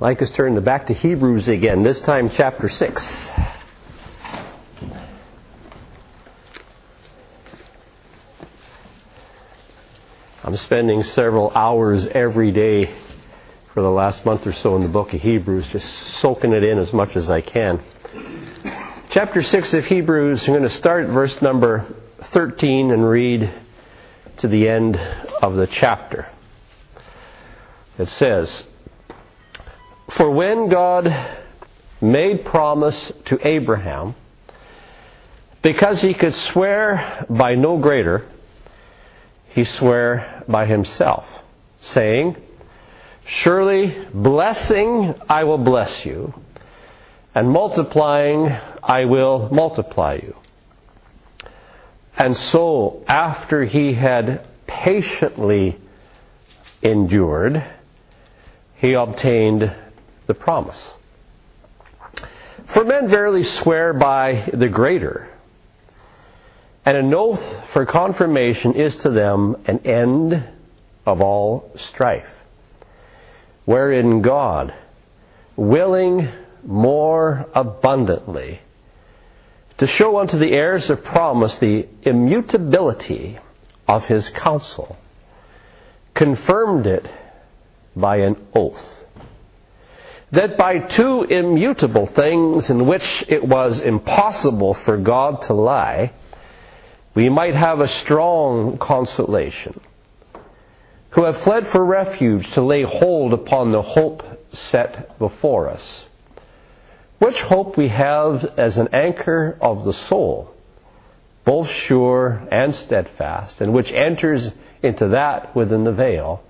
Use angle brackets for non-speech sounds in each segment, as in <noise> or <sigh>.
Like us turn back to Hebrews again, this time chapter 6. I'm spending several hours every day for the last month or so in the book of Hebrews, just soaking it in as much as I can. Chapter 6 of Hebrews, I'm going to start verse number 13 and read to the end of the chapter. It says, For when God made promise to Abraham, because he could swear by no greater, he swore by himself, saying, Surely blessing I will bless you, and multiplying I will multiply you. And so, after he had patiently endured, he obtained the promise. For men verily swear by the greater, and an oath for confirmation is to them an end of all strife, wherein God, willing more abundantly to show unto the heirs of promise the immutability of his counsel, confirmed it by an oath. That by two immutable things in which it was impossible for God to lie, we might have a strong consolation, who have fled for refuge to lay hold upon the hope set before us, which hope we have as an anchor of the soul, both sure and steadfast, and which enters into that within the veil,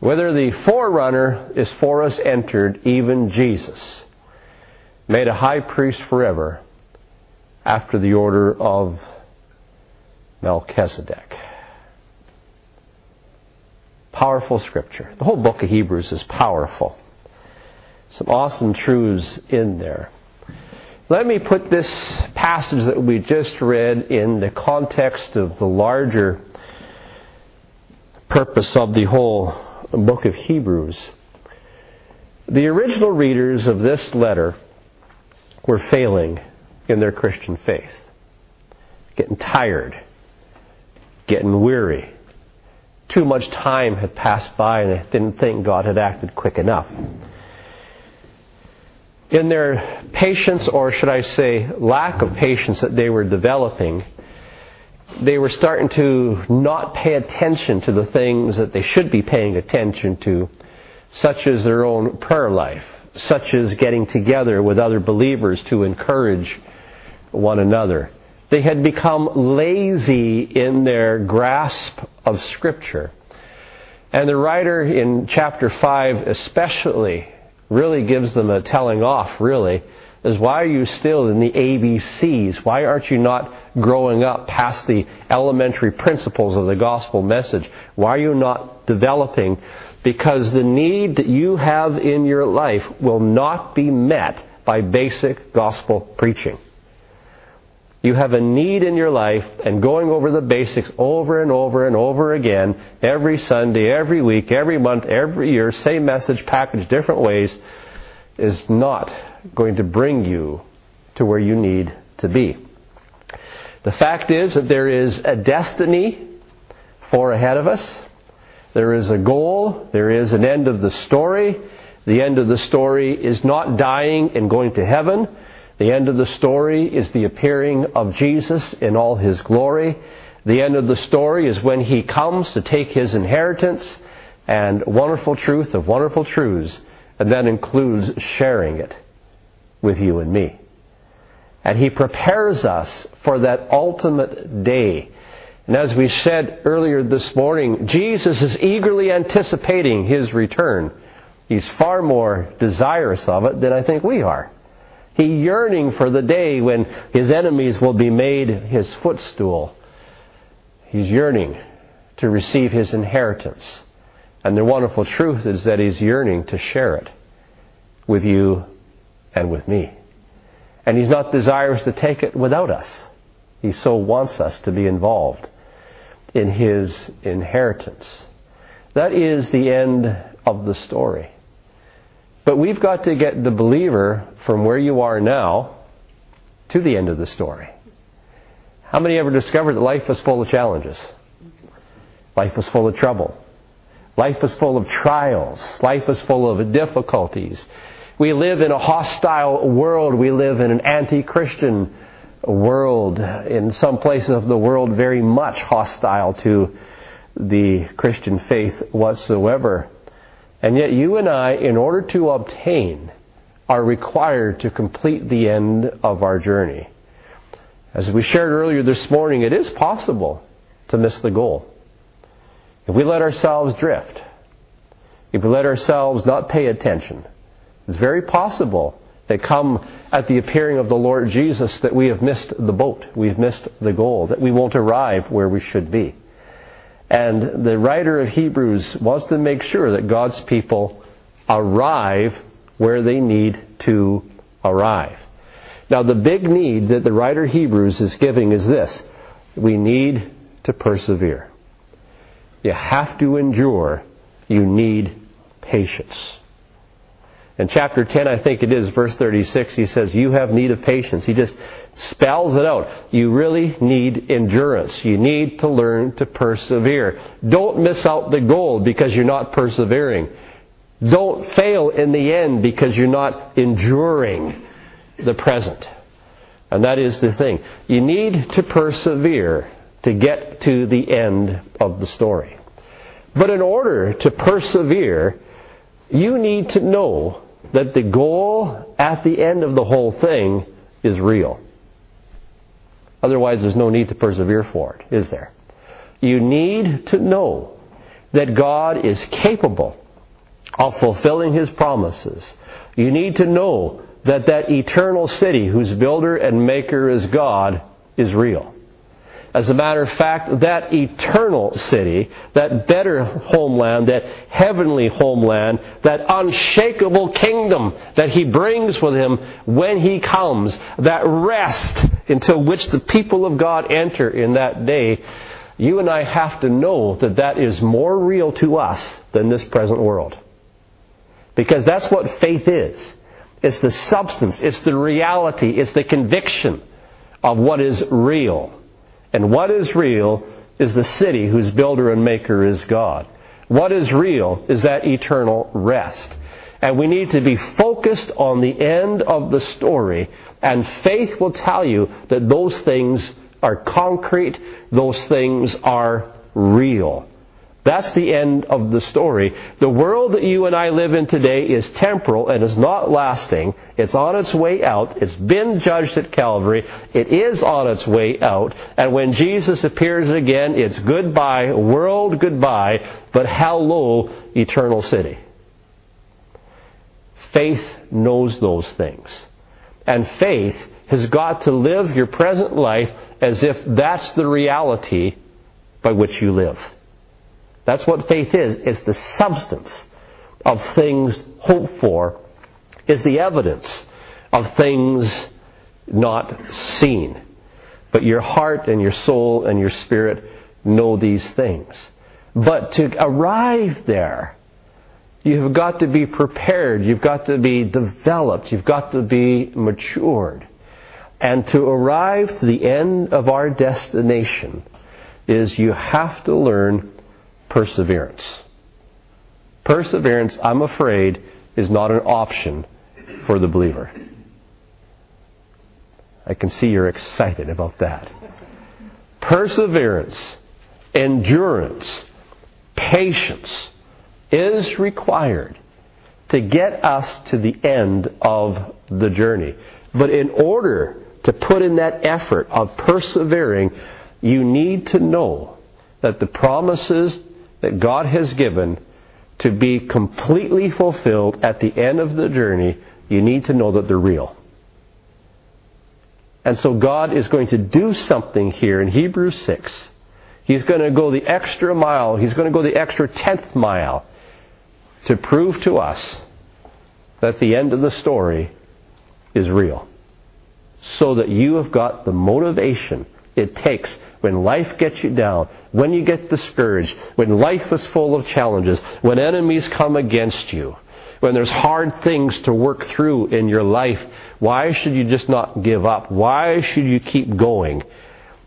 whether the forerunner is for us entered, even Jesus, made a high priest forever after the order of Melchizedek. Powerful scripture. The whole book of Hebrews is powerful. Some awesome truths in there. Let me put this passage that we just read in the context of the larger purpose of the whole book of Hebrews. The original readers of this letter were failing in their Christian faith, getting tired, getting weary. Too much time had passed by and they didn't think God had acted quick enough. In their patience, or should I say, lack of patience that they were developing, they were starting to not pay attention to the things that they should be paying attention to, such as their own prayer life, such as getting together with other believers to encourage one another. They had become lazy in their grasp of Scripture. And the writer in chapter 5 especially really gives them a telling off, really, is why are you still in the ABCs? Why aren't you not growing up past the elementary principles of the gospel message? Why are you not developing? Because the need that you have in your life will not be met by basic gospel preaching. You have a need in your life, and going over the basics over and over and over again, every Sunday, every week, every month, every year, same message packaged different ways, is not going to bring you to where you need to be. The fact is that there is a destiny for ahead of us. There is a goal. There is an end of the story. The end of the story is not dying and going to heaven. The end of the story is the appearing of Jesus in all his glory. The end of the story is when he comes to take his inheritance and wonderful truth of wonderful truths, and that includes sharing it with you and me. And he prepares us for that ultimate day. And as we said earlier this morning, Jesus is eagerly anticipating his return. He's far more desirous of it than I think we are. He yearning for the day when his enemies will be made his footstool. He's yearning to receive his inheritance. And the wonderful truth is that he's yearning to share it with you and with me. And he's not desirous to take it without us. He so wants us to be involved in his inheritance. That is the end of the story. But we've got to get the believer from where you are now to the end of the story. How many ever discovered that life is full of challenges? Life is full of trouble. Life is full of trials. Life is full of difficulties. We live in a hostile world. We live in an anti Christian world. In some places of the world, very much hostile to the Christian faith whatsoever. And yet, you and I, in order to obtain, are required to complete the end of our journey. As we shared earlier this morning, it is possible to miss the goal. If we let ourselves drift, if we let ourselves not pay attention, it's very possible that come at the appearing of the Lord Jesus that we have missed the boat, we've missed the goal, that we won't arrive where we should be. And the writer of Hebrews wants to make sure that God's people arrive where they need to arrive. Now, the big need that the writer Hebrews is giving is this we need to persevere. You have to endure. You need patience. In chapter 10, I think it is, verse 36, he says, You have need of patience. He just spells it out. You really need endurance. You need to learn to persevere. Don't miss out the goal because you're not persevering. Don't fail in the end because you're not enduring the present. And that is the thing. You need to persevere to get to the end of the story. But in order to persevere, you need to know that the goal at the end of the whole thing is real. Otherwise, there's no need to persevere for it, is there? You need to know that God is capable of fulfilling His promises. You need to know that that eternal city whose builder and maker is God is real. As a matter of fact, that eternal city, that better homeland, that heavenly homeland, that unshakable kingdom that he brings with him when he comes, that rest into which the people of God enter in that day, you and I have to know that that is more real to us than this present world. Because that's what faith is. It's the substance, it's the reality, it's the conviction of what is real. And what is real is the city whose builder and maker is God. What is real is that eternal rest. And we need to be focused on the end of the story, and faith will tell you that those things are concrete, those things are real. That's the end of the story. The world that you and I live in today is temporal and is not lasting. It's on its way out. It's been judged at Calvary. It is on its way out. And when Jesus appears again, it's goodbye, world goodbye, but hello, eternal city. Faith knows those things. And faith has got to live your present life as if that's the reality by which you live. That's what faith is. It's the substance of things hoped for, is the evidence of things not seen. But your heart and your soul and your spirit know these things. But to arrive there, you've got to be prepared. You've got to be developed. You've got to be matured. And to arrive to the end of our destination is you have to learn perseverance. Perseverance, I'm afraid, is not an option for the believer. I can see you're excited about that. Perseverance, endurance, patience is required to get us to the end of the journey. But in order to put in that effort of persevering, you need to know that the promises that God has given to be completely fulfilled at the end of the journey, you need to know that they're real. And so God is going to do something here in Hebrews 6. He's going to go the extra mile. He's going to go the extra tenth mile to prove to us that the end of the story is real. So that you have got the motivation it takes when life gets you down, when you get discouraged, when life is full of challenges, when enemies come against you, when there's hard things to work through in your life, why should you just not give up? Why should you keep going?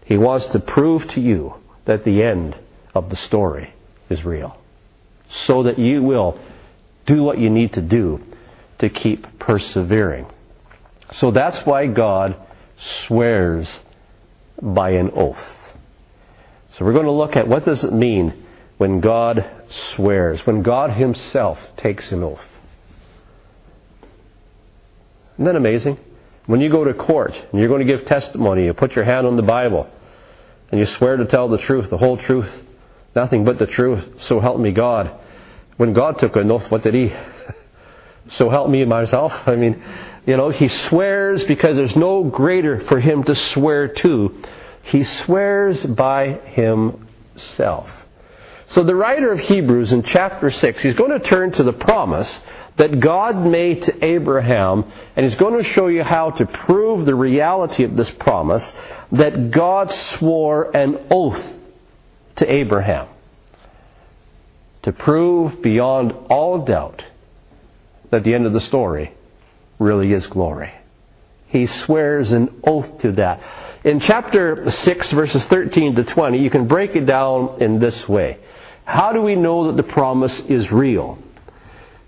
He wants to prove to you that the end of the story is real. So that you will do what you need to do to keep persevering. So that's why God swears by an oath. So we're going to look at what does it mean when God swears, when God himself takes an oath. Isn't that amazing? When you go to court and you're going to give testimony, you put your hand on the Bible and you swear to tell the truth, the whole truth, nothing but the truth, so help me God. When God took an oath, what did he? <laughs> so help me myself. I mean, you know, he swears because there's no greater for him to swear to. He swears by himself. So the writer of Hebrews in chapter 6, he's going to turn to the promise that God made to Abraham, and he's going to show you how to prove the reality of this promise that God swore an oath to Abraham to prove beyond all doubt that the end of the story really is glory. He swears an oath to that. In chapter 6, verses 13 to 20, you can break it down in this way. How do we know that the promise is real?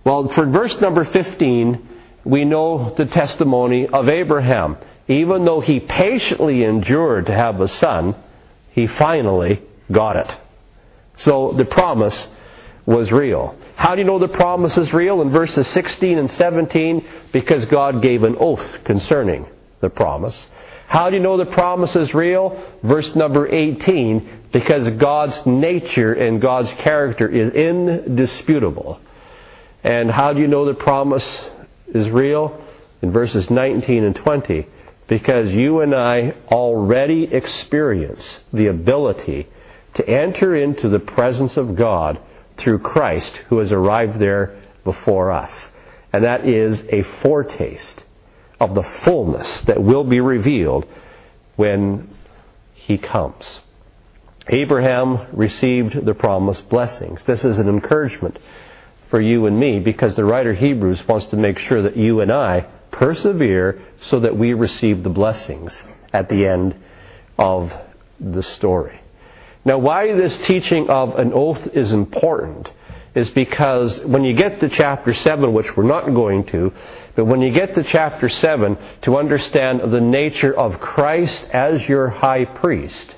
Well, for verse number 15, we know the testimony of Abraham. Even though he patiently endured to have a son, he finally got it. So the promise was real. How do you know the promise is real? In verses 16 and 17, because God gave an oath concerning the promise. How do you know the promise is real? Verse number 18, because God's nature and God's character is indisputable. And how do you know the promise is real? In verses 19 and 20, because you and I already experience the ability to enter into the presence of God through Christ who has arrived there before us. And that is a foretaste of the fullness that will be revealed when he comes. Abraham received the promised blessings. This is an encouragement for you and me because the writer Hebrews wants to make sure that you and I persevere so that we receive the blessings at the end of the story. Now, why this teaching of an oath is important is because when you get to chapter 7, which we're not going to, but when you get to chapter 7, to understand the nature of Christ as your high priest,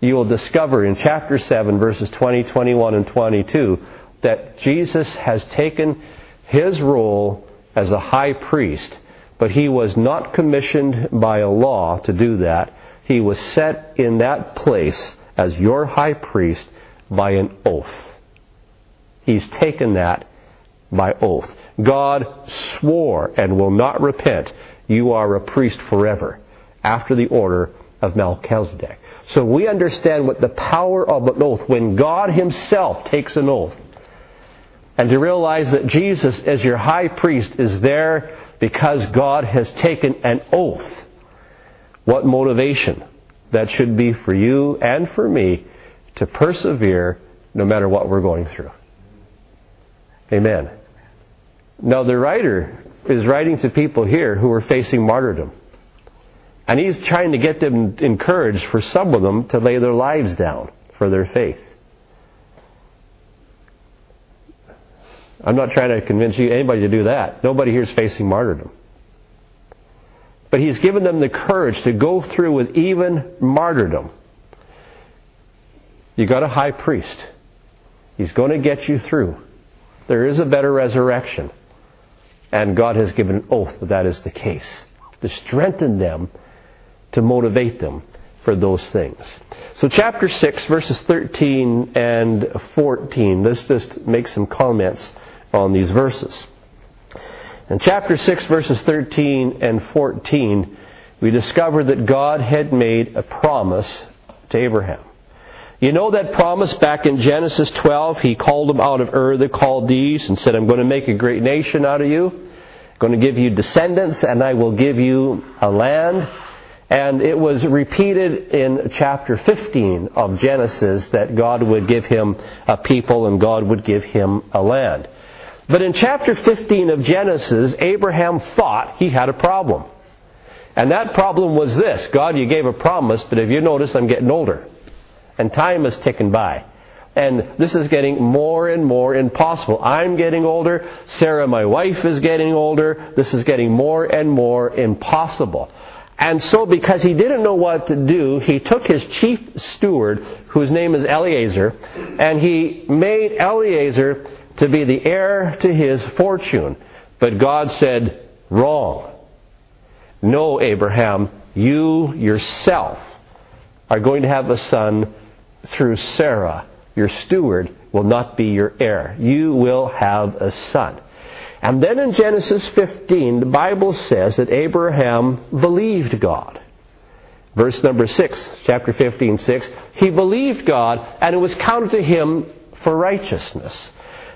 you will discover in chapter 7, verses 20, 21, and 22, that Jesus has taken his role as a high priest, but he was not commissioned by a law to do that. He was set in that place as your high priest by an oath. He's taken that by oath. God swore and will not repent, you are a priest forever, after the order of Melchizedek. So we understand what the power of an oath, when God Himself takes an oath, and to realize that Jesus, as your high priest, is there because God has taken an oath. What motivation that should be for you and for me to persevere no matter what we're going through. Amen. Now, the writer is writing to people here who are facing martyrdom. And he's trying to get them encouraged for some of them to lay their lives down for their faith. I'm not trying to convince you anybody to do that. Nobody here is facing martyrdom. But he's given them the courage to go through with even martyrdom. You got a high priest. He's going to get you through. There is a better resurrection. And God has given an oath that that is the case. To strengthen them, to motivate them for those things. So chapter 6, verses 13 and 14, let's just make some comments on these verses. In chapter 6, verses 13 and 14, we discover that God had made a promise to Abraham. You know that promise back in Genesis 12? He called him out of Ur the Chaldees and said, I'm going to make a great nation out of you. I'm going to give you descendants and I will give you a land. And it was repeated in chapter 15 of Genesis that God would give him a people and God would give him a land. But in chapter 15 of Genesis, Abraham thought he had a problem. And that problem was this God, you gave a promise, but if you notice, I'm getting older? And time is ticking by. And this is getting more and more impossible. I'm getting older. Sarah, my wife, is getting older. This is getting more and more impossible. And so, because he didn't know what to do, he took his chief steward, whose name is Eliezer, and he made Eliezer to be the heir to his fortune. But God said, Wrong. No, Abraham, you yourself are going to have a son through Sarah. Your steward will not be your heir. You will have a son. And then in Genesis 15, the Bible says that Abraham believed God. Verse number 6, chapter 15, 6. He believed God, and it was counted to him for righteousness.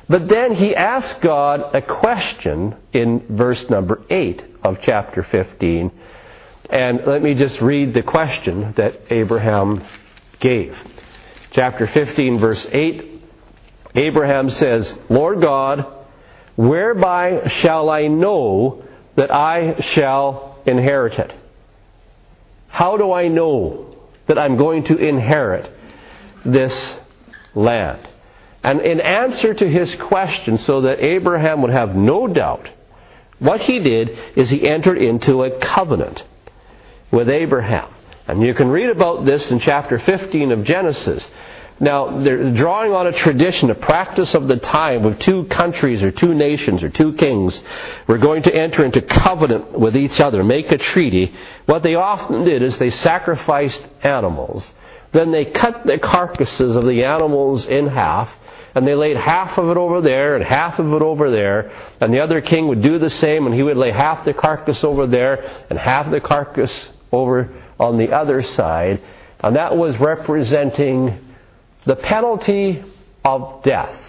But then he asked God a question in verse number 8 of chapter 15. And let me just read the question that Abraham gave. Chapter 15, verse 8. Abraham says, Lord God, Whereby shall I know that I shall inherit it? How do I know that I'm going to inherit this land? And in answer to his question, so that Abraham would have no doubt, what he did is he entered into a covenant with Abraham. And you can read about this in chapter 15 of Genesis. Now, they're drawing on a tradition, a practice of the time with two countries or two nations or two kings were going to enter into covenant with each other, make a treaty. What they often did is they sacrificed animals. Then they cut the carcasses of the animals in half, and they laid half of it over there and half of it over there, and the other king would do the same, and he would lay half the carcass over there and half the carcass over on the other side. And that was representing the penalty of death.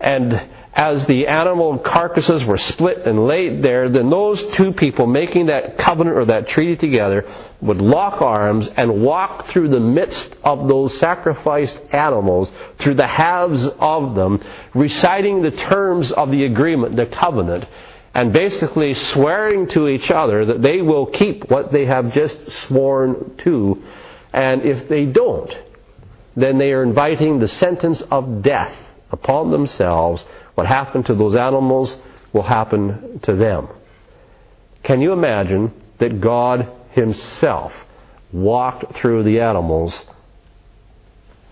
And as the animal carcasses were split and laid there, then those two people making that covenant or that treaty together would lock arms and walk through the midst of those sacrificed animals, through the halves of them, reciting the terms of the agreement, the covenant, and basically swearing to each other that they will keep what they have just sworn to. And if they don't, then they are inviting the sentence of death upon themselves. What happened to those animals will happen to them. Can you imagine that God Himself walked through the animals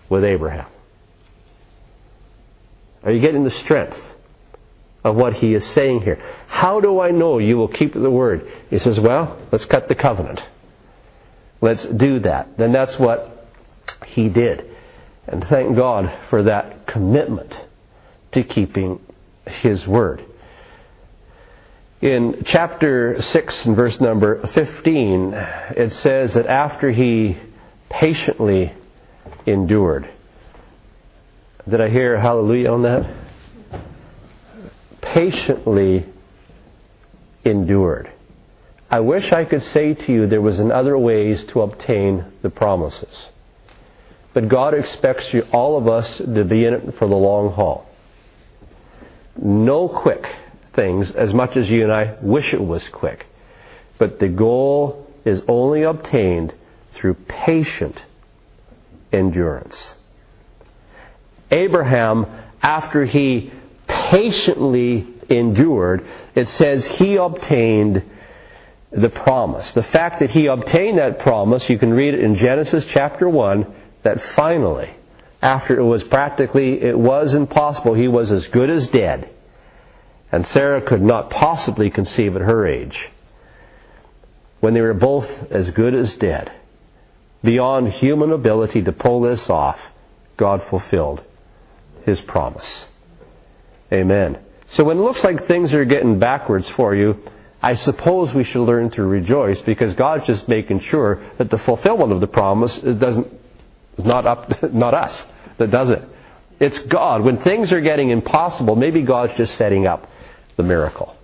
with Abraham? Are you getting the strength of what he is saying here? How do I know you will keep the word? He says, Well, let's cut the covenant. Let's do that. Then that's what he did. And thank God for that commitment to keeping His Word. In chapter 6 and verse number 15, it says that after he patiently endured. Did I hear hallelujah on that? Patiently endured. I wish I could say to you there was another ways to obtain the promises. But God expects you, all of us to be in it for the long haul. No quick things, as much as you and I wish it was quick. But the goal is only obtained through patient endurance. Abraham, after he patiently endured, it says he obtained the promise. The fact that he obtained that promise, you can read it in Genesis chapter 1, that finally, after it was practically, it was impossible, he was as good as dead. And Sarah could not possibly conceive at her age. When they were both as good as dead, beyond human ability to pull this off, God fulfilled his promise. Amen. So when it looks like things are getting backwards for you, I suppose we should learn to rejoice because God's just making sure that the fulfillment of the promise doesn't it's not up, <laughs> not us that does it. It's God. When things are getting impossible, maybe God's just setting up the miracle.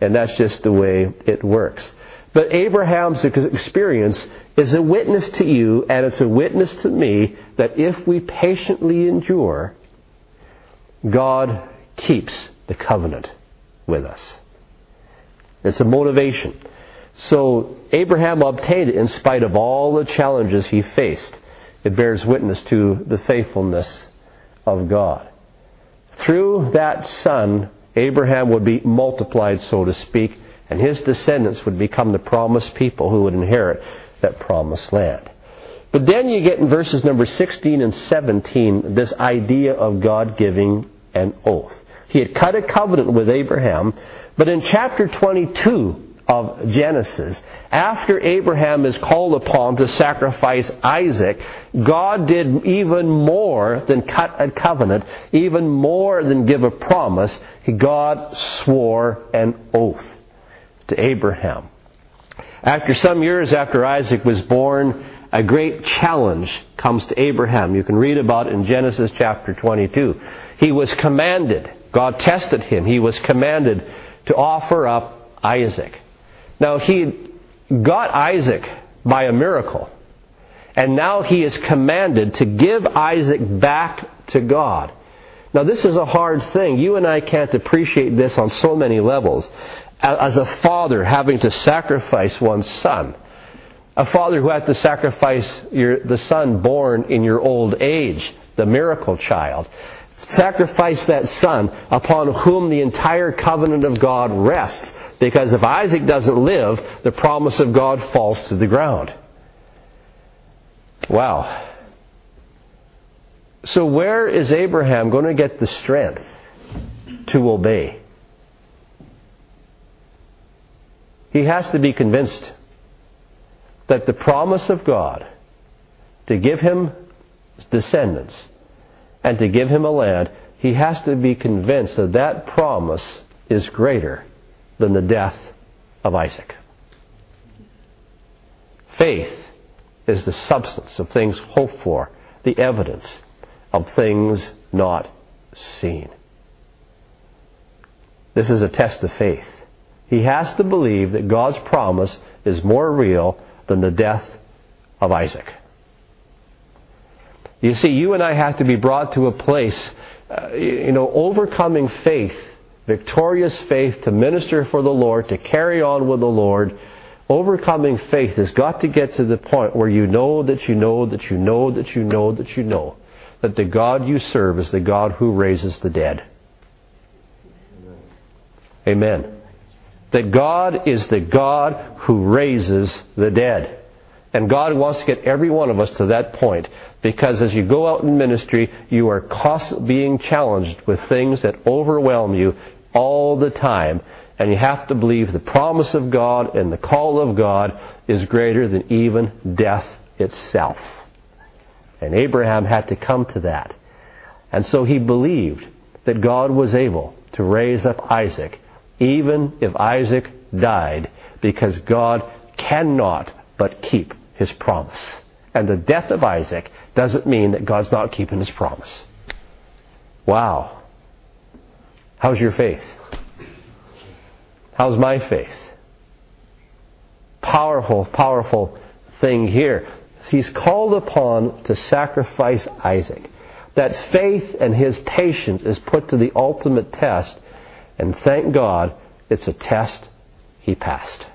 And that's just the way it works. But Abraham's experience is a witness to you, and it's a witness to me that if we patiently endure, God keeps the covenant with us. It's a motivation. So Abraham obtained it in spite of all the challenges he faced. It bears witness to the faithfulness of God. Through that son, Abraham would be multiplied, so to speak, and his descendants would become the promised people who would inherit that promised land. But then you get in verses number 16 and 17 this idea of God giving an oath. He had cut a covenant with Abraham, but in chapter 22 of Genesis, after Abraham is called upon to sacrifice Isaac, God did even more than cut a covenant, even more than give a promise. God swore an oath to Abraham. After some years after Isaac was born, a great challenge comes to Abraham. You can read about it in Genesis chapter 22. He was commanded, God tested him, he was commanded to offer up Isaac. Now, he got Isaac by a miracle, and now he is commanded to give Isaac back to God. Now, this is a hard thing. You and I can't appreciate this on so many levels. As a father having to sacrifice one's son, a father who had to sacrifice your, the son born in your old age, the miracle child. Sacrifice that son upon whom the entire covenant of God rests. Because if Isaac doesn't live, the promise of God falls to the ground. Wow. So, where is Abraham going to get the strength to obey? He has to be convinced that the promise of God to give him descendants and to give him a land, he has to be convinced that that promise is greater than the death of Isaac. Faith is the substance of things hoped for, the evidence of things not seen. This is a test of faith. He has to believe that God's promise is more real than the death of Isaac. You see, you and I have to be brought to a place, uh, you know, overcoming faith, victorious faith to minister for the Lord, to carry on with the Lord. Overcoming faith has got to get to the point where you know that you know that you know that you know that you know that the God you serve is the God who raises the dead. Amen that God is the God who raises the dead. And God wants to get every one of us to that point because as you go out in ministry, you are constantly being challenged with things that overwhelm you all the time. And you have to believe the promise of God and the call of God is greater than even death itself. And Abraham had to come to that. And so he believed that God was able to raise up Isaac even if Isaac died, because God cannot but keep his promise. And the death of Isaac doesn't mean that God's not keeping his promise. Wow. How's your faith? How's my faith? Powerful, powerful thing here. He's called upon to sacrifice Isaac. That faith and his patience is put to the ultimate test and thank God it's a test he passed.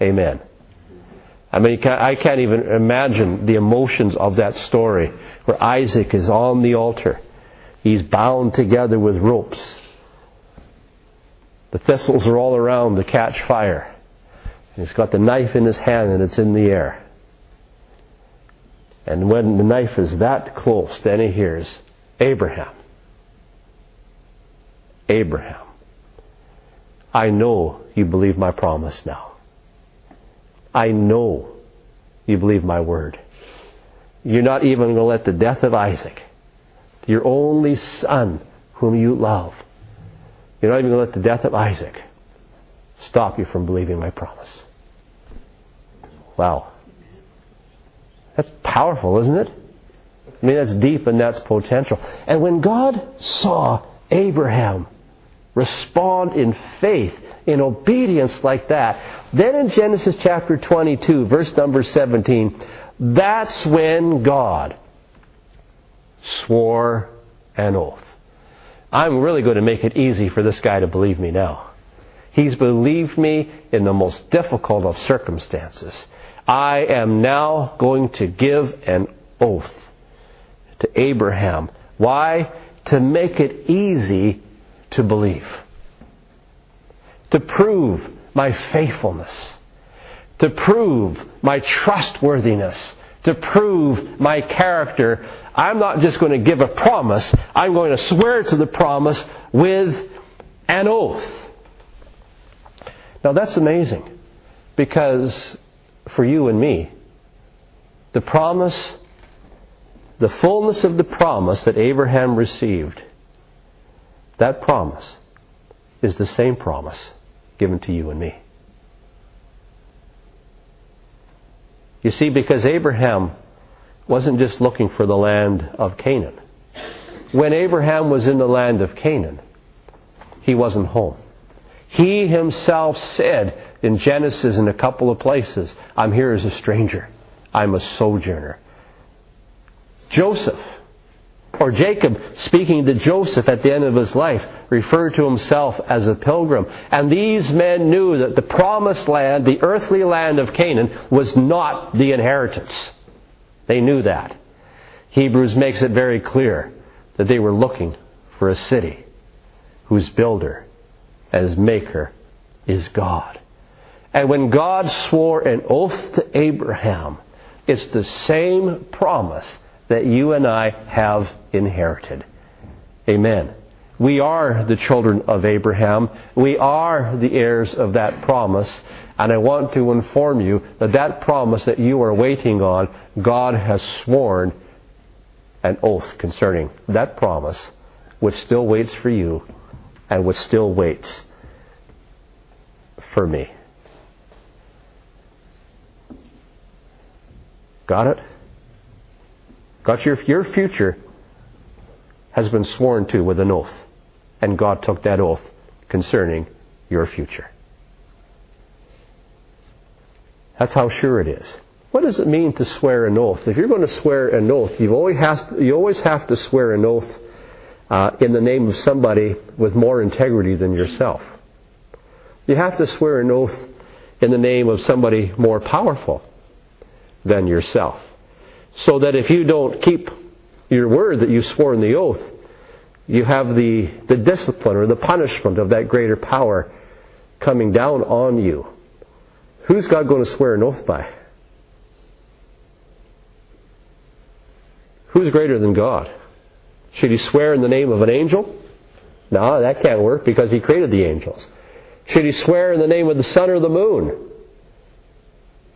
Amen. I mean, I can't even imagine the emotions of that story where Isaac is on the altar. He's bound together with ropes. The thistles are all around to catch fire. He's got the knife in his hand and it's in the air. And when the knife is that close, then he hears Abraham. Abraham, I know you believe my promise now. I know you believe my word. You're not even going to let the death of Isaac, your only son whom you love, you're not even going to let the death of Isaac stop you from believing my promise. Wow. That's powerful, isn't it? I mean, that's deep and that's potential. And when God saw Abraham respond in faith, in obedience like that. Then in Genesis chapter 22, verse number 17, that's when God swore an oath. I'm really going to make it easy for this guy to believe me now. He's believed me in the most difficult of circumstances. I am now going to give an oath to Abraham. Why? To make it easy to believe. To prove my faithfulness. To prove my trustworthiness. To prove my character. I'm not just going to give a promise, I'm going to swear to the promise with an oath. Now that's amazing because for you and me, the promise, the fullness of the promise that Abraham received, that promise is the same promise given to you and me. You see, because Abraham wasn't just looking for the land of Canaan. When Abraham was in the land of Canaan, he wasn't home. He himself said in Genesis in a couple of places, I'm here as a stranger. I'm a sojourner. Joseph, or Jacob, speaking to Joseph at the end of his life, referred to himself as a pilgrim. And these men knew that the promised land, the earthly land of Canaan, was not the inheritance. They knew that. Hebrews makes it very clear that they were looking for a city whose builder as maker is God. And when God swore an oath to Abraham, it's the same promise that you and I have inherited. Amen. We are the children of Abraham. We are the heirs of that promise. And I want to inform you that that promise that you are waiting on, God has sworn an oath concerning that promise, which still waits for you and which still waits for me. Got it? Got your, your future has been sworn to with an oath. And God took that oath concerning your future. That's how sure it is. What does it mean to swear an oath? If you're going to swear an oath, you always, to, you always have to swear an oath uh, in the name of somebody with more integrity than yourself. You have to swear an oath in the name of somebody more powerful than yourself. So that if you don't keep your word that you swore in the oath, you have the, the discipline or the punishment of that greater power coming down on you. Who's God going to swear an oath by? Who's greater than God? Should he swear in the name of an angel? No, that can't work because he created the angels. Should he swear in the name of the sun or the moon?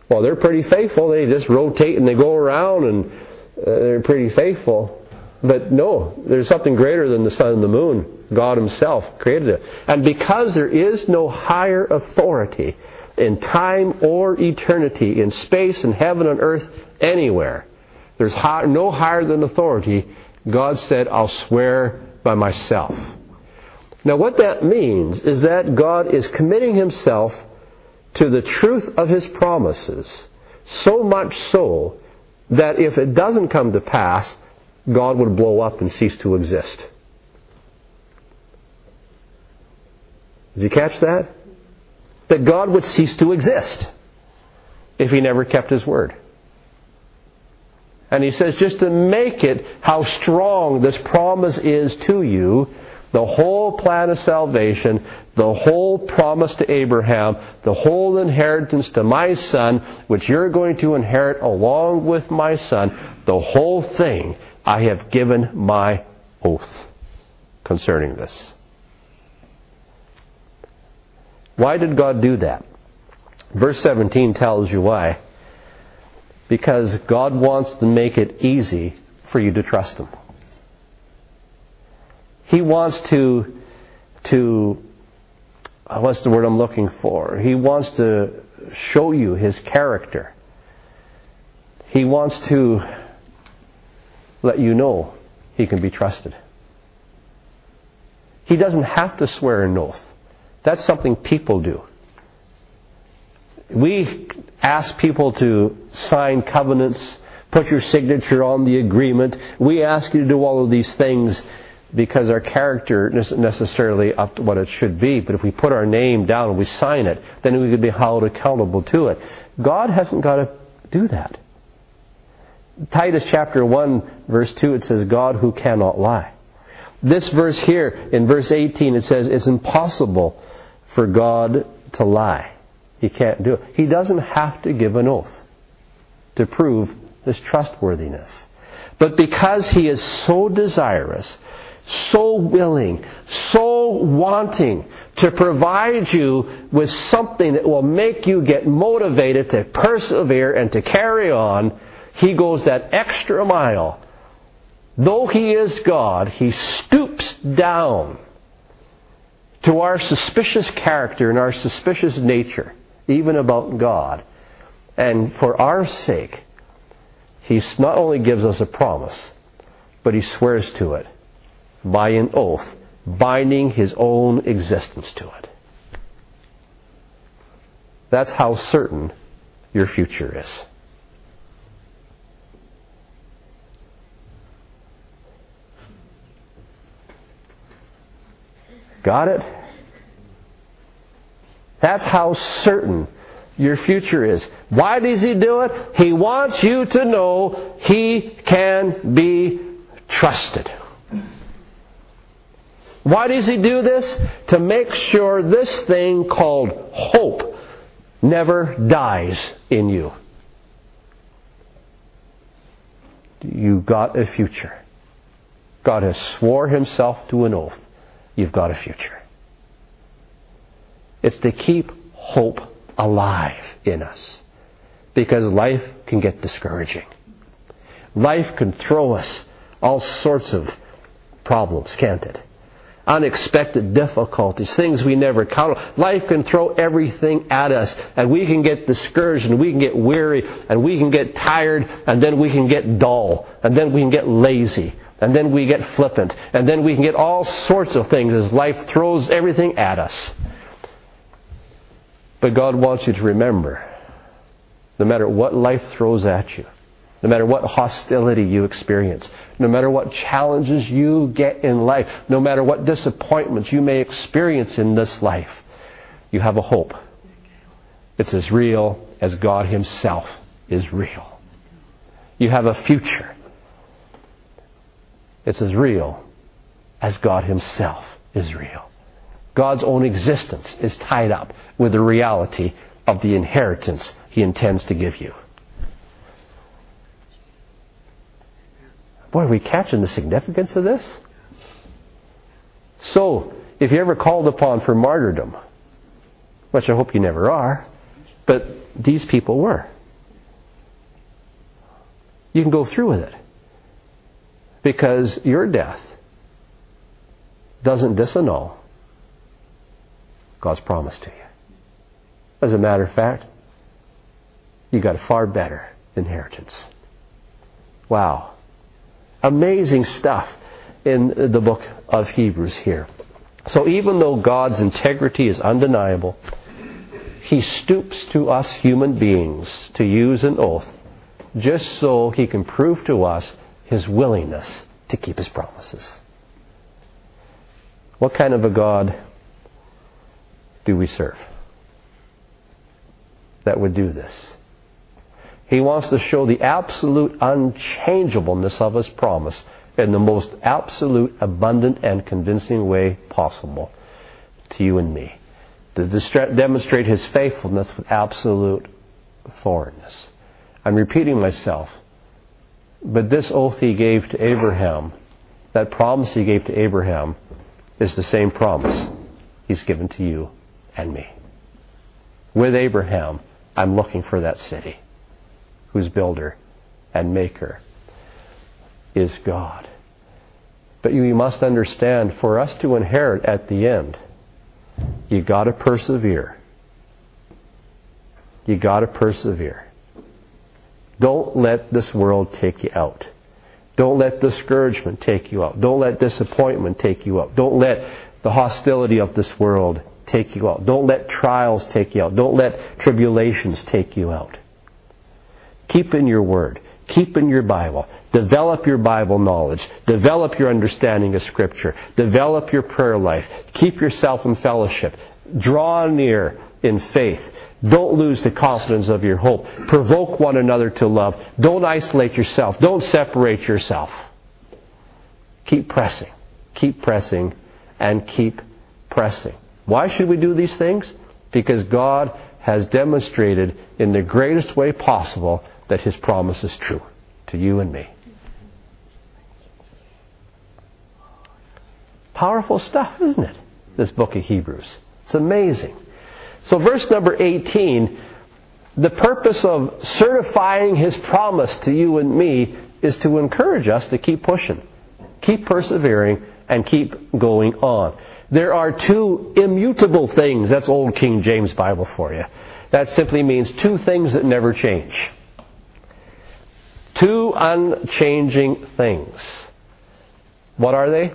Well, they're pretty faithful. They just rotate and they go around and Uh, they're pretty faithful. But no, there's something greater than the sun and the moon. God Himself created it. And because there is no higher authority in time or eternity, in space and heaven and earth, anywhere, there's no higher than authority, God said, I'll swear by myself. Now, what that means is that God is committing himself to the truth of his promises, so much so that if it doesn't come to pass, God would blow up and cease to exist. Did you catch that? That God would cease to exist if he never kept his word. And he says, just to make it how strong this promise is to you, the whole plan of salvation, the whole promise to Abraham, the whole inheritance to my son, which you're going to inherit along with my son, the whole thing, I have given my oath concerning this. Why did God do that? Verse 17 tells you why. Because God wants to make it easy for you to trust Him. He wants to, to, uh, what's the word I'm looking for? He wants to show you his character. He wants to let you know he can be trusted. He doesn't have to swear an oath. That's something people do. We ask people to sign covenants, put your signature on the agreement. We ask you to do all of these things because our character isn't necessarily up to what it should be. But if we put our name down and we sign it, then we could be held accountable to it. God hasn't got to do that. Titus chapter 1, verse 2, it says, God who cannot lie. This verse here, in verse 18, it says, it's impossible for God to lie. He can't do it. He doesn't have to give an oath to prove his trustworthiness. But because he is so desirous, so willing, so wanting to provide you with something that will make you get motivated to persevere and to carry on, he goes that extra mile. Though he is God, he stoops down to our suspicious character and our suspicious nature, even about God. And for our sake, he not only gives us a promise, but he swears to it by an oath, binding his own existence to it. That's how certain your future is. Got it? That's how certain your future is. Why does he do it? He wants you to know he can be trusted. Why does he do this? To make sure this thing called hope never dies in you. You got a future. God has swore himself to an oath. You've got a future. It's to keep hope alive in us. Because life can get discouraging. Life can throw us all sorts of problems, can't it? Unexpected difficulties, things we never count on. Life can throw everything at us, and we can get discouraged, and we can get weary, and we can get tired, and then we can get dull, and then we can get lazy, and then we get flippant, and then we can get all sorts of things as life throws everything at us. But God wants you to remember no matter what life throws at you, no matter what hostility you experience, no matter what challenges you get in life, no matter what disappointments you may experience in this life, you have a hope. It's as real as God Himself is real. You have a future. It's as real as God Himself is real. God's own existence is tied up with the reality of the inheritance He intends to give you. Boy, are we catching the significance of this? So, if you're ever called upon for martyrdom, which I hope you never are, but these people were, you can go through with it. Because your death doesn't disannul God's promise to you. As a matter of fact, you got a far better inheritance. Wow amazing stuff in the book of Hebrews here. So even though God's integrity is undeniable, he stoops to us human beings to use an oath just so he can prove to us his willingness to keep his promises. What kind of a God do we serve that would do this? He wants to show the absolute unchangeableness of His promise in the most absolute, abundant, and convincing way possible to you and me. To demonstrate His faithfulness with absolute foreignness. I'm repeating myself, but this oath He gave to Abraham, that promise He gave to Abraham, is the same promise He's given to you and me. With Abraham, I'm looking for that city whose builder and maker is God. But you must understand, for us to inherit at the end, you got to persevere. You got to persevere. Don't let this world take you out. Don't let discouragement take you out. Don't let disappointment take you out. Don't let the hostility of this world take you out. Don't let trials take you out. Don't let tribulations take you out. Keep in your word. Keep in your Bible. Develop your Bible knowledge. Develop your understanding of Scripture. Develop your prayer life. Keep yourself in fellowship. Draw near in faith. Don't lose the confidence of your hope. Provoke one another to love. Don't isolate yourself. Don't separate yourself. Keep pressing. Keep pressing and keep pressing. Why should we do these things? Because God has demonstrated in the greatest way possible that His promise is true to you and me. Powerful stuff, isn't it? This book of Hebrews. It's amazing. So, verse number 18 the purpose of certifying His promise to you and me is to encourage us to keep pushing, keep persevering, and keep going on. There are two immutable things. That's Old King James Bible for you. That simply means two things that never change. Two unchanging things. What are they?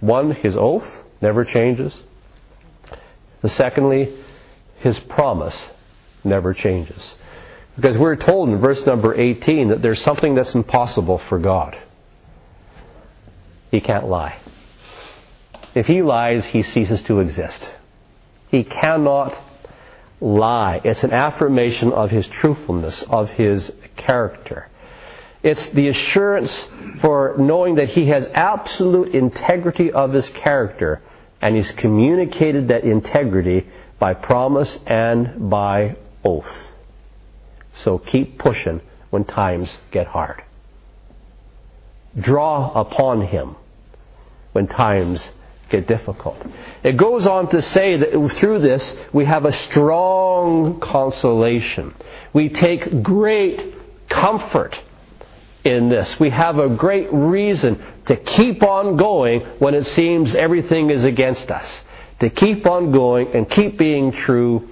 One, his oath never changes. The secondly, his promise never changes. Because we're told in verse number 18 that there's something that's impossible for God. He can't lie. If he lies, he ceases to exist. He cannot lie. It's an affirmation of his truthfulness, of his character. It's the assurance for knowing that he has absolute integrity of his character, and he's communicated that integrity by promise and by oath. So keep pushing when times get hard. Draw upon him when times get difficult. It goes on to say that through this we have a strong consolation. We take great comfort in this. We have a great reason to keep on going when it seems everything is against us. To keep on going and keep being true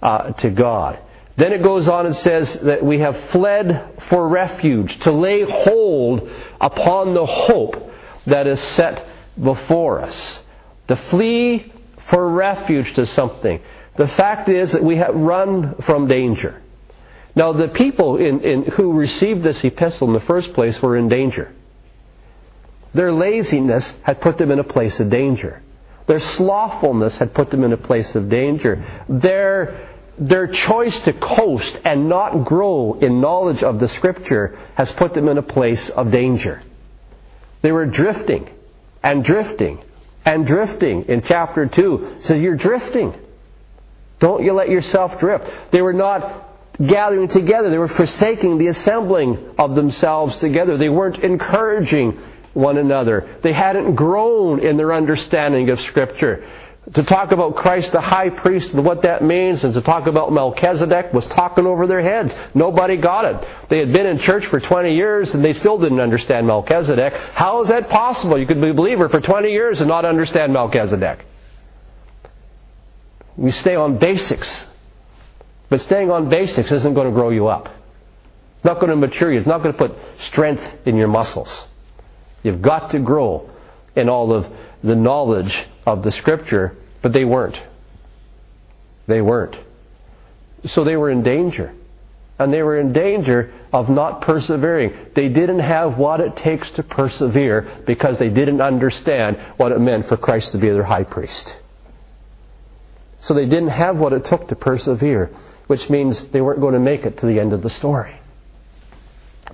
uh, to God. Then it goes on and says that we have fled for refuge, to lay hold upon the hope that is set before us. To flee for refuge to something. The fact is that we have run from danger. Now, the people in, in, who received this epistle in the first place were in danger. Their laziness had put them in a place of danger. Their slothfulness had put them in a place of danger. Their, their choice to coast and not grow in knowledge of the Scripture has put them in a place of danger. They were drifting and drifting and drifting. In chapter 2, it says, You're drifting. Don't you let yourself drift. They were not gathering together. They were forsaking the assembling of themselves together. They weren't encouraging one another. They hadn't grown in their understanding of Scripture. To talk about Christ the high priest and what that means, and to talk about Melchizedek was talking over their heads. Nobody got it. They had been in church for 20 years and they still didn't understand Melchizedek. How is that possible? You could be a believer for 20 years and not understand Melchizedek. We stay on basics. But staying on basics isn't going to grow you up. It's not going to mature you. It's not going to put strength in your muscles. You've got to grow in all of the knowledge of the Scripture, but they weren't. They weren't. So they were in danger. And they were in danger of not persevering. They didn't have what it takes to persevere because they didn't understand what it meant for Christ to be their high priest. So they didn't have what it took to persevere, which means they weren't going to make it to the end of the story.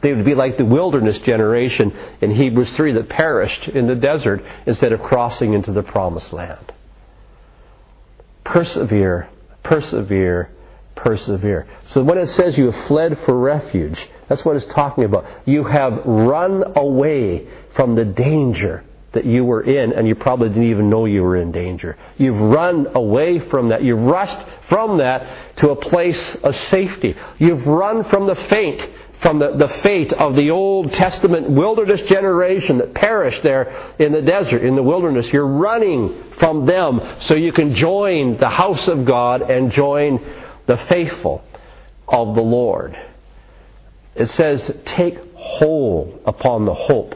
They would be like the wilderness generation in Hebrews 3 that perished in the desert instead of crossing into the promised land. Persevere, persevere, persevere. So when it says you have fled for refuge, that's what it's talking about. You have run away from the danger that you were in, and you probably didn't even know you were in danger. You've run away from that. You've rushed from that to a place of safety. You've run from the faint from the, the fate of the Old Testament wilderness generation that perished there in the desert, in the wilderness. You're running from them so you can join the house of God and join the faithful of the Lord. It says, take hold upon the hope.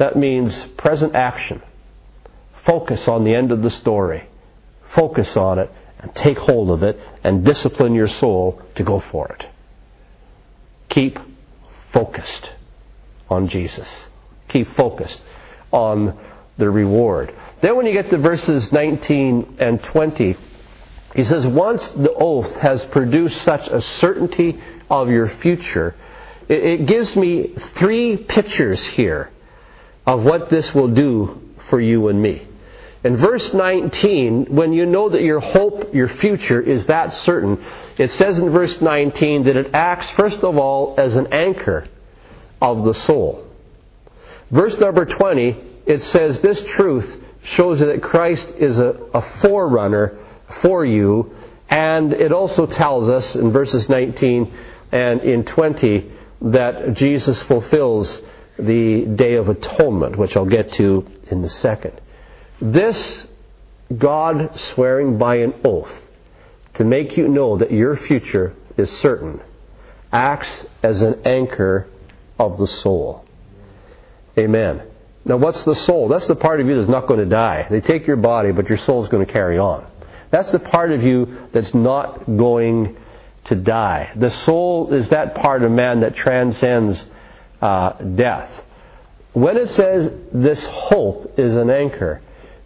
That means present action. Focus on the end of the story. Focus on it and take hold of it and discipline your soul to go for it. Keep focused on Jesus. Keep focused on the reward. Then when you get to verses 19 and 20, he says, Once the oath has produced such a certainty of your future, it, gives me three pictures here of what this will do for you and me. In verse 19, when you know that your hope, your future is that certain, it says in verse 19 that it acts, first of all, as an anchor of the soul. Verse number 20, it says this truth shows that Christ is a, a forerunner for you, and it also tells us in verses 19 and in 20 that Jesus fulfills the Day of Atonement, which I'll get to in a second. This God swearing by an oath to make you know that your future is certain acts as an anchor of the soul. Amen. Now, what's the soul? That's the part of you that's not going to die. They take your body, but your soul is going to carry on. That's the part of you that's not going to die. The soul is that part of man that transcends uh, death. When it says this hope is an anchor,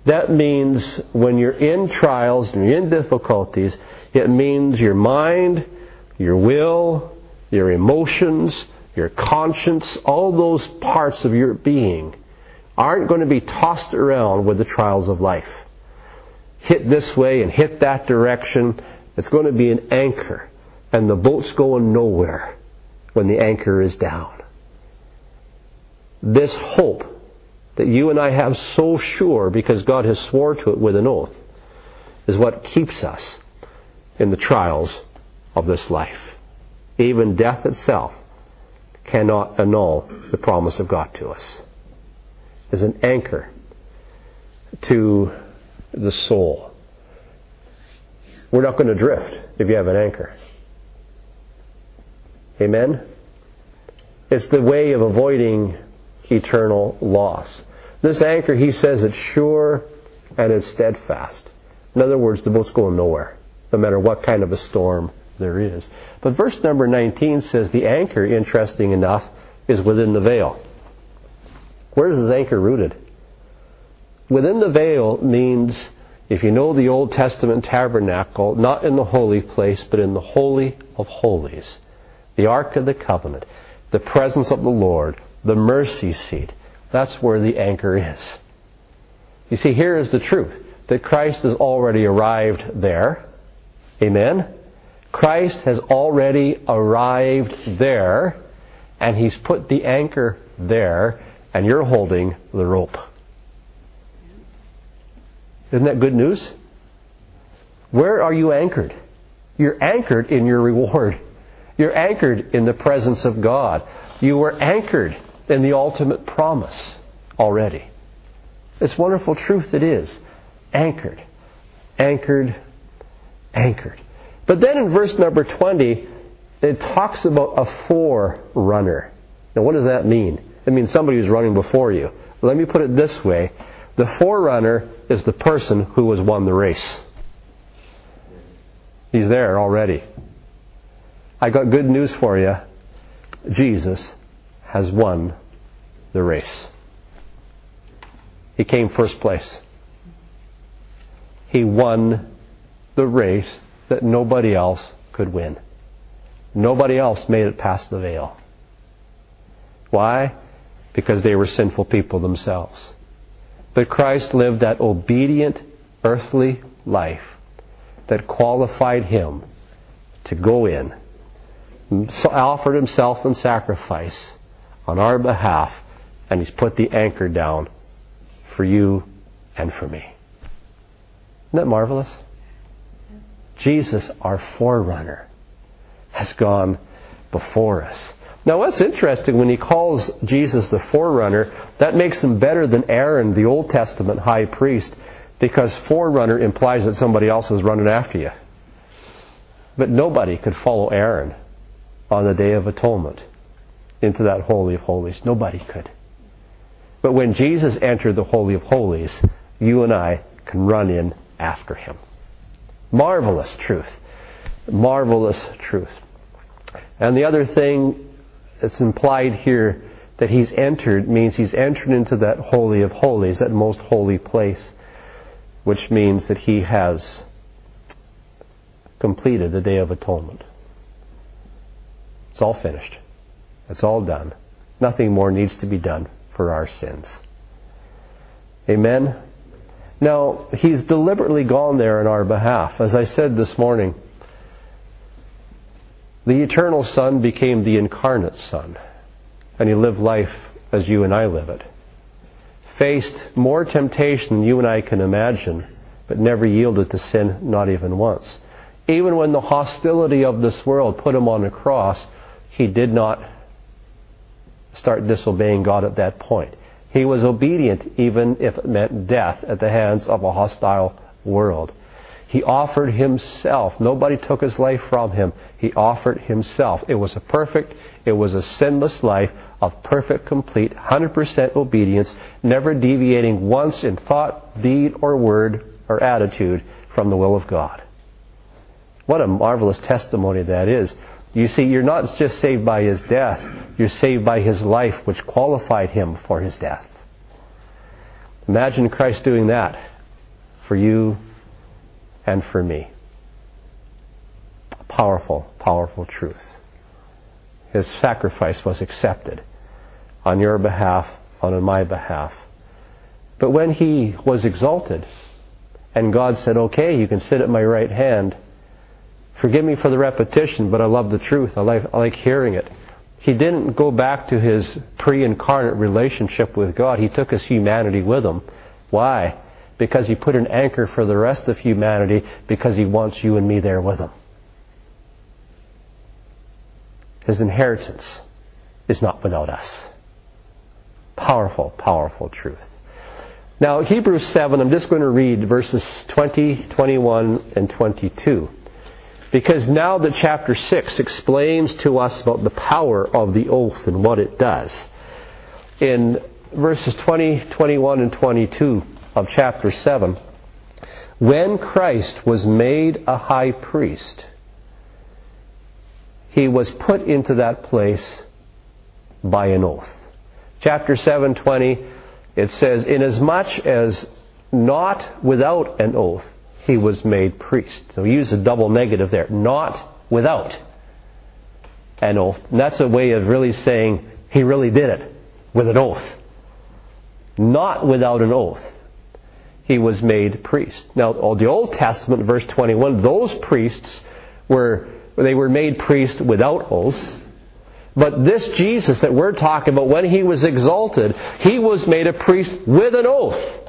that means when you're in trials and you're in difficulties, it means your mind, your will, your emotions, your conscience, all those parts of your being aren't going to be tossed around with the trials of life. Hit this way and hit that direction. It's going to be an anchor. And the boat's going nowhere when the anchor is down. This hope that you and I have so sure because God has swore to it with an oath is what keeps us in the trials of this life. Even death itself cannot annul the promise of God to us. As an anchor to the soul. We're not going to drift if you have an anchor. Amen? It's the way of avoiding eternal loss. This anchor, he says, it's sure and it's steadfast. In other words, the boat's going nowhere, no matter what kind of a storm there is. But verse number 19 says the anchor, interesting enough, is within the veil. Where is this anchor rooted? Within the veil means, if you know the Old Testament tabernacle, not in the holy place, but in the Holy of Holies, the Ark of the Covenant, the presence of the Lord, the mercy seat. That's where the anchor is. You see, here is the truth that Christ has already arrived there. Amen? Christ has already arrived there, and He's put the anchor there, and you're holding the rope. Isn't that good news? Where are you anchored? You're anchored in your reward. You're anchored in the presence of God. You were anchored in the ultimate promise already. It's wonderful truth it is. Anchored. Anchored. Anchored. But then in verse number 20, it talks about a forerunner. Now, what does that mean? It means somebody who's running before you. Let me put it this way the forerunner is the person who has won the race. He's there already. I got good news for you. Jesus has won the race. He came first place. He won the race that nobody else could win. Nobody else made it past the veil. Why? Because they were sinful people themselves. But Christ lived that obedient earthly life that qualified him to go in, offered himself in sacrifice on our behalf, and he's put the anchor down for you and for me. Isn't that marvelous? Jesus, our forerunner, has gone before us. Now, what's interesting when he calls Jesus the forerunner, that makes him better than Aaron, the Old Testament high priest, because forerunner implies that somebody else is running after you. But nobody could follow Aaron on the Day of Atonement into that Holy of Holies. Nobody could. But when Jesus entered the Holy of Holies, you and I can run in after him. Marvelous truth. Marvelous truth. And the other thing that's implied here that he's entered means he's entered into that holy of holies, that most holy place, which means that he has completed the day of atonement. It's all finished. It's all done. Nothing more needs to be done for our sins. Amen. Now, he's deliberately gone there in our behalf. As I said this morning, the eternal Son became the incarnate Son, and he lived life as you and I live it. Faced more temptation than you and I can imagine, but never yielded to sin, not even once. Even when the hostility of this world put him on a cross, he did not start disobeying God at that point. He was obedient even if it meant death at the hands of a hostile world. He offered himself. Nobody took his life from him. He offered himself. It was a perfect, it was a sinless life of perfect, complete, 100% obedience, never deviating once in thought, deed, or word or attitude from the will of God. What a marvelous testimony that is. You see, you're not just saved by his death, you're saved by his life, which qualified him for his death. Imagine Christ doing that for you and for me. Powerful, powerful truth. His sacrifice was accepted on your behalf, on my behalf. But when he was exalted, and God said, Okay, you can sit at my right hand, forgive me for the repetition, but I love the truth. I like, I like hearing it. He didn't go back to his pre incarnate relationship with God, he took his humanity with him. Why? because he put an anchor for the rest of humanity because he wants you and me there with him. His inheritance is not without us. Powerful, powerful truth. Now, Hebrews 7, I'm just going to read verses 20, 21, and 22. Because now that chapter 6 explains to us about the power of the oath and what it does. In verses 20, 21, and 22, of chapter 7, when Christ was made a high priest, he was put into that place by an oath. Chapter 7:20 it says inasmuch as not without an oath he was made priest. So he used a double negative there, not without an oath. And that's a way of really saying he really did it with an oath. Not without an oath he was made priest. Now, the Old Testament, verse 21, those priests were, they were made priests without oaths. But this Jesus that we're talking about, when he was exalted, he was made a priest with an oath.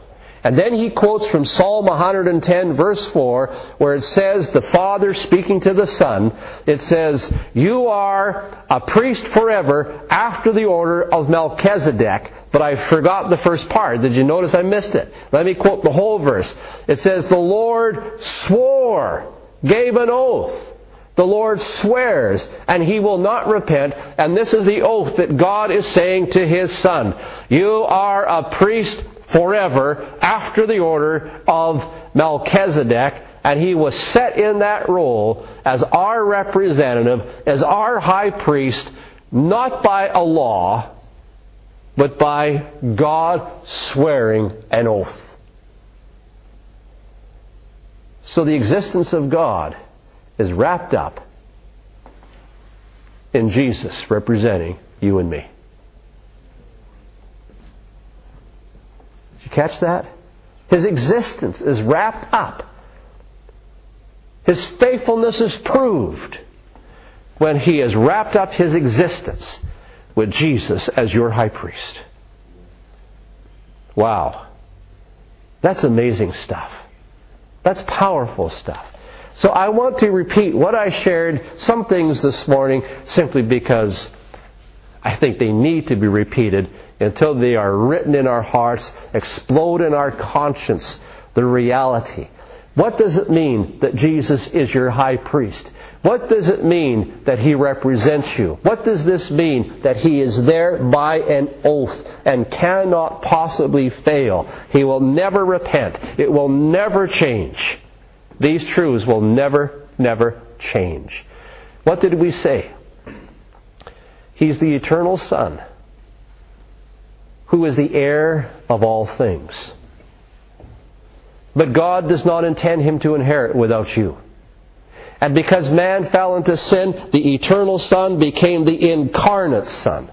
And then he quotes from Psalm 110, verse 4, where it says, the Father speaking to the Son, it says, You are a priest forever after the order of Melchizedek. But I forgot the first part. Did you notice I missed it? Let me quote the whole verse. It says, The Lord swore, gave an oath. The Lord swears, and he will not repent. And this is the oath that God is saying to his Son. You are a priest forever after the order of Melchizedek, and he was set in that role as our representative, as our high priest, not by a law, but by God swearing an oath. So the existence of God is wrapped up in Jesus representing you and me. You catch that? His existence is wrapped up. His faithfulness is proved when he has wrapped up his existence with Jesus as your high priest. Wow. That's amazing stuff. That's powerful stuff. So I want to repeat what I shared, some things this morning, simply because I think they need to be repeated until they are written in our hearts, explode in our conscience, the reality. What does it mean that Jesus is your high priest? What does it mean that he represents you? What does this mean that he is there by an oath and cannot possibly fail? He will never repent. It will never change. These truths will never, never change. What did we say? He's the eternal Son, who is the heir of all things. But God does not intend him to inherit without you. And because man fell into sin, the eternal Son became the incarnate Son.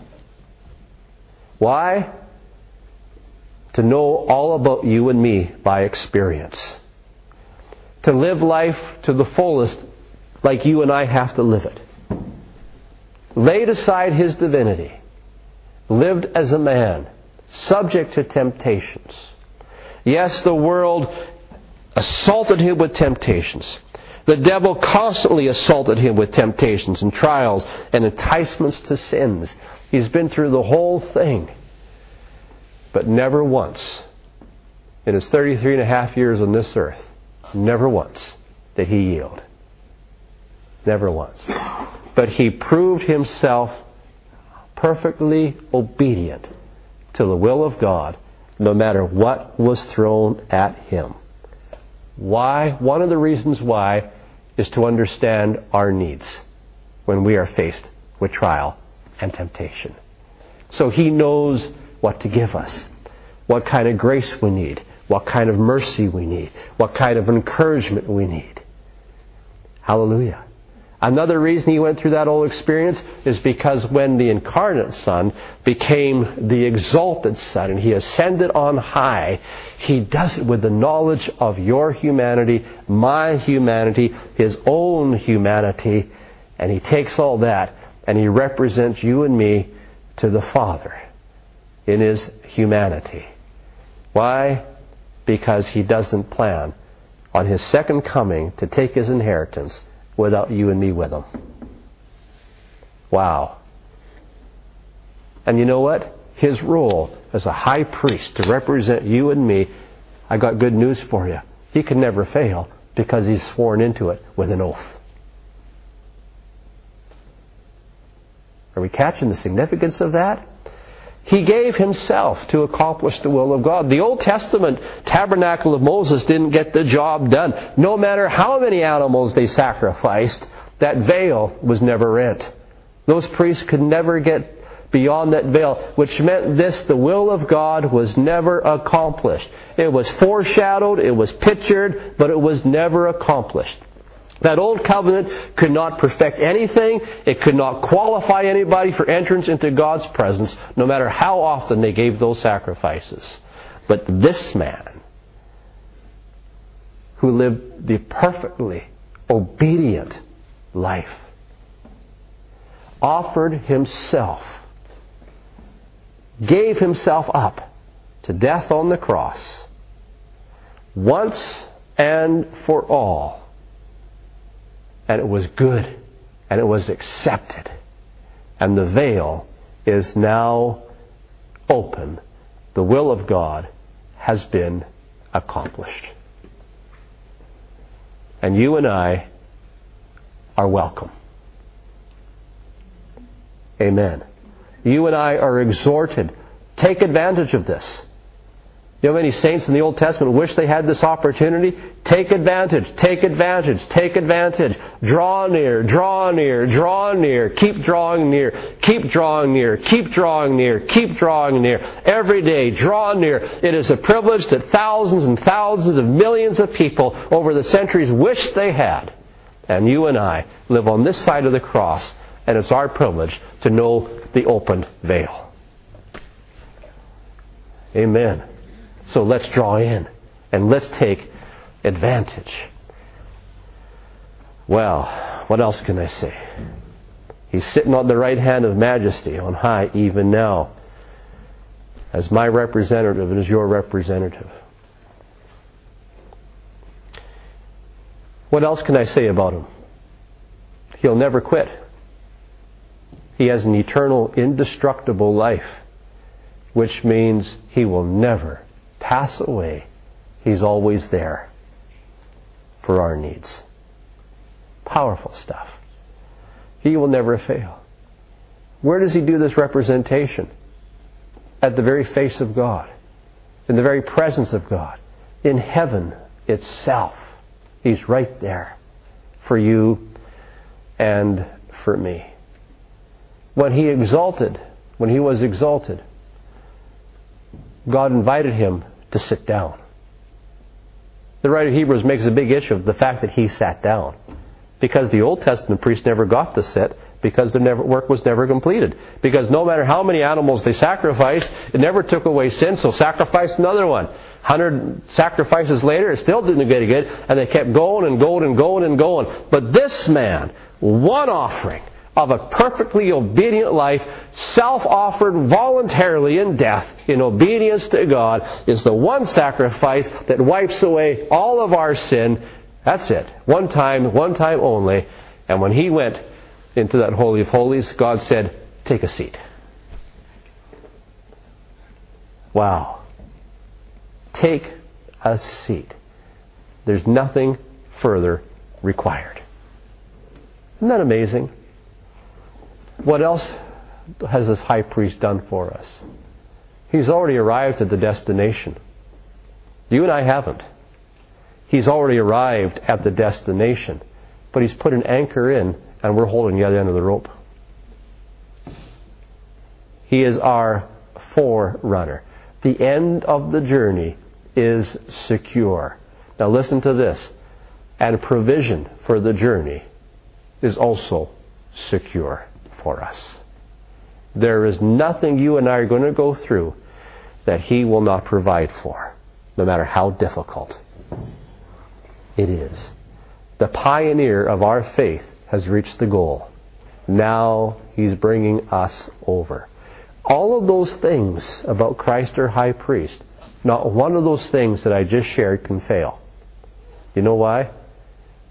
Why? To know all about you and me by experience. To live life to the fullest like you and I have to live it. Laid aside his divinity, lived as a man, subject to temptations. Yes, the world assaulted him with temptations. The devil constantly assaulted him with temptations and trials and enticements to sins. He's been through the whole thing. But never once, in his 33 and a half years on this earth, never once did he yield. Never once. But he proved himself perfectly obedient to the will of God, no matter what was thrown at him. Why? One of the reasons why is to understand our needs when we are faced with trial and temptation. So he knows what to give us, what kind of grace we need, what kind of mercy we need, what kind of encouragement we need. Hallelujah. Another reason he went through that old experience is because when the incarnate Son became the exalted Son and he ascended on high, he does it with the knowledge of your humanity, my humanity, his own humanity, and he takes all that and he represents you and me to the Father in his humanity. Why? Because he doesn't plan on his second coming to take his inheritance without you and me with them. Wow. And you know what? His role as a high priest to represent you and me, I got good news for you. He can never fail because he's sworn into it with an oath. Are we catching the significance of that? He gave himself to accomplish the will of God. The Old Testament tabernacle of Moses didn't get the job done. No matter how many animals they sacrificed, that veil was never rent. Those priests could never get beyond that veil, which meant this the will of God was never accomplished. It was foreshadowed, it was pictured, but it was never accomplished. That old covenant could not perfect anything. It could not qualify anybody for entrance into God's presence, no matter how often they gave those sacrifices. But this man, who lived the perfectly obedient life, offered himself, gave himself up to death on the cross, once and for all and it was good, and it was accepted. And the veil is now open. The will of God has been accomplished. And you and I are welcome. Amen. You and I are exhorted. Take advantage of this. You know many saints in the Old Testament wish they had this opportunity? Take advantage, take advantage, take advantage. Draw near, draw near, draw near, keep drawing near, keep drawing near, keep drawing near, keep drawing near. Every day, draw near. It is a privilege that thousands and thousands of millions of people over the centuries wish they had. And you and I live on this side of the cross, and it's our privilege to know the open veil. Amen. So let's draw in and let's take advantage. Well, what else can I say? He's sitting on the right hand of majesty on high even now as my representative and as your representative. What else can I say about him? He'll never quit. He has an eternal, indestructible life, which means he will never pass away, He's always there for our needs. Powerful stuff. He will never fail. Where does He do this representation? At the very face of God, in the very presence of God, in heaven itself. He's right there for you and for me. when he exalted, when he was exalted, God invited him to sit down. The writer of Hebrews makes a big issue of the fact that he sat down. Because the Old Testament priests never got to sit, because their work was never completed. Because no matter how many animals they sacrificed, it never took away sin, so sacrifice another one. Hundred sacrifices later, it still didn't get good, and they kept going and going and going and going. But this man, one offering, of a perfectly obedient life, self offered voluntarily in death, in obedience to God, is the one sacrifice that wipes away all of our sin. That's it. One time, one time only. And when he went into that Holy of Holies, God said, Take a seat. Wow. Take a seat. There's nothing further required. Isn't that amazing? What else has this high priest done for us? He's already arrived at the destination. You and I haven't. He's already arrived at the destination, but he's put an anchor in, and we're holding the other end of the rope. He is our forerunner. The end of the journey is secure. Now listen to this. And provision for the journey is also secure for us. There is nothing you and I are going to go through that He will not provide for, no matter how difficult it is. The pioneer of our faith has reached the goal. Now He's bringing us over. All of those things about Christ our high priest, not one of those things that I just shared can fail. You know why?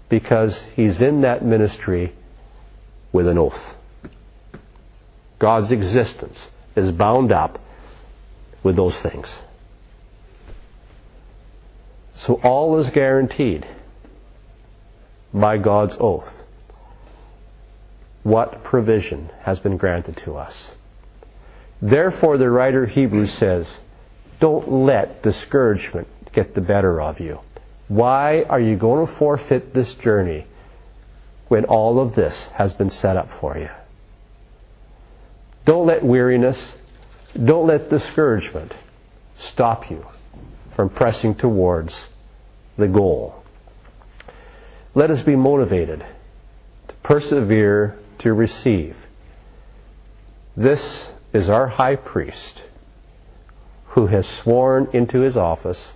Because He's in that ministry with an oath. God's existence is bound up with those things. So all is guaranteed by God's oath. What provision has been granted to us? Therefore, the writer Hebrews says, Don't let discouragement get the better of you. Why are you going to forfeit this journey when all of this has been set up for you? Don't let weariness, don't let discouragement stop you from pressing towards the goal. Let us be motivated to persevere to receive. This is our high priest who has sworn into his office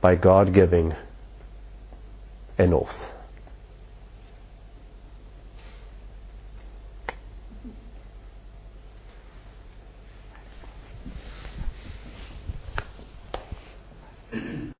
by God giving an oath.